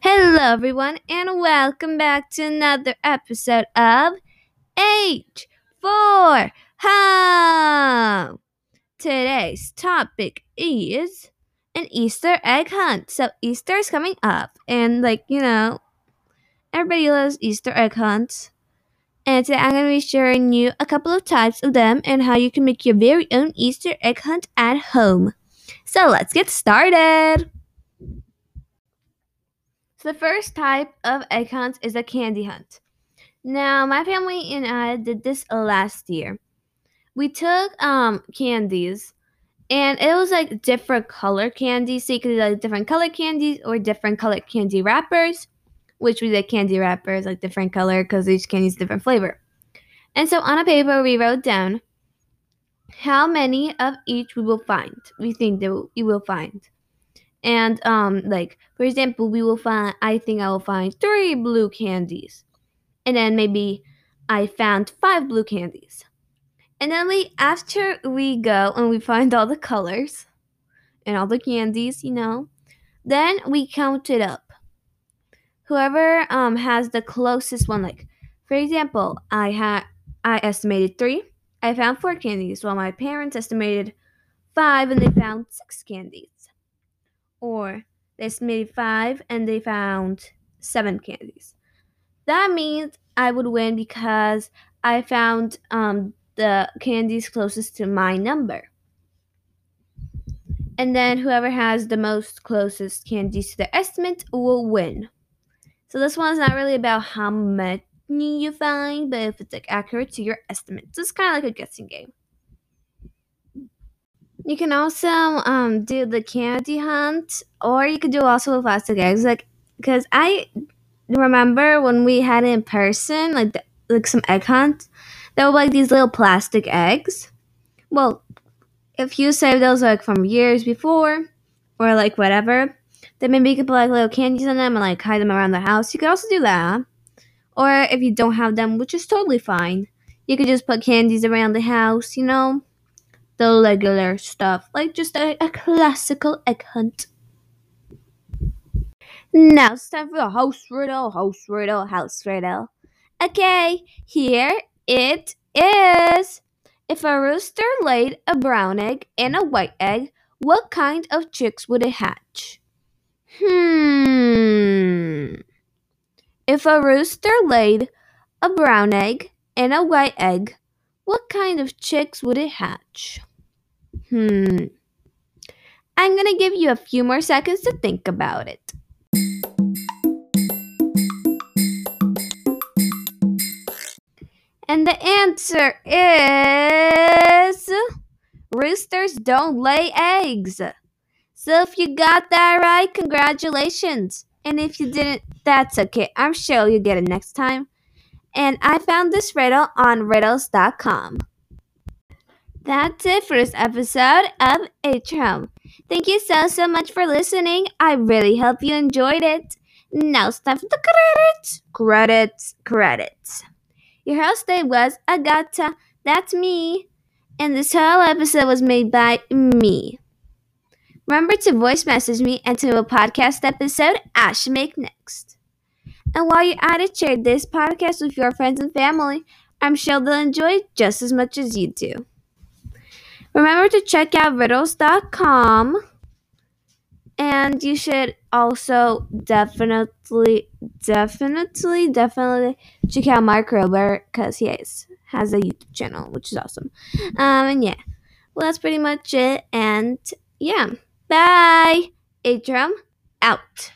Hello, everyone, and welcome back to another episode of H for Home. Today's topic is an Easter egg hunt. So, Easter is coming up, and like you know, everybody loves Easter egg hunts. And today I'm going to be sharing you a couple of types of them and how you can make your very own Easter egg hunt at home. So, let's get started. The first type of egg hunt is a candy hunt. Now, my family and I did this last year. We took um candies and it was like different color candies. So you could do like different color candies or different color candy wrappers, which we did candy wrappers like different color because each candy is different flavor. And so on a paper we wrote down how many of each we will find. We think that we will find and um like for example we will find i think i will find three blue candies. And then maybe i found five blue candies. And then we after we go and we find all the colors and all the candies you know then we count it up. Whoever um has the closest one like for example i had i estimated three. I found four candies while my parents estimated five and they found six candies or they estimated five and they found seven candies. That means I would win because I found um, the candies closest to my number. And then whoever has the most closest candies to their estimate will win. So this one's not really about how many you find, but if it's like accurate to your estimate. So it's kind of like a guessing game. You can also um, do the candy hunt, or you could do also with plastic eggs. Like, because I remember when we had it in person, like the, like some egg hunt, there were like these little plastic eggs. Well, if you save those like from years before, or like whatever, then maybe you could put like little candies in them and like hide them around the house. You could also do that. Or if you don't have them, which is totally fine, you could just put candies around the house, you know? The regular stuff, like just a, a classical egg hunt. Now it's time for a house riddle, house riddle, house riddle. Okay, here it is. If a rooster laid a brown egg and a white egg, what kind of chicks would it hatch? Hmm. If a rooster laid a brown egg and a white egg, what kind of chicks would it hatch? Hmm. I'm gonna give you a few more seconds to think about it. And the answer is roosters don't lay eggs. So if you got that right, congratulations. And if you didn't, that's okay. I'm sure you'll get it next time and I found this riddle on riddles.com. That's it for this episode of Home. Thank you so, so much for listening. I really hope you enjoyed it. Now for the credits. Credits, credits. Your host name was Agata. That's me. And this whole episode was made by me. Remember to voice message me and to a podcast episode I should make next. And while you're at it, share this podcast with your friends and family. I'm sure they'll enjoy it just as much as you do. Remember to check out riddles.com. And you should also definitely, definitely, definitely check out Mark Rober because he has, has a YouTube channel, which is awesome. Um, and yeah, well, that's pretty much it. And yeah, bye. Atrum out.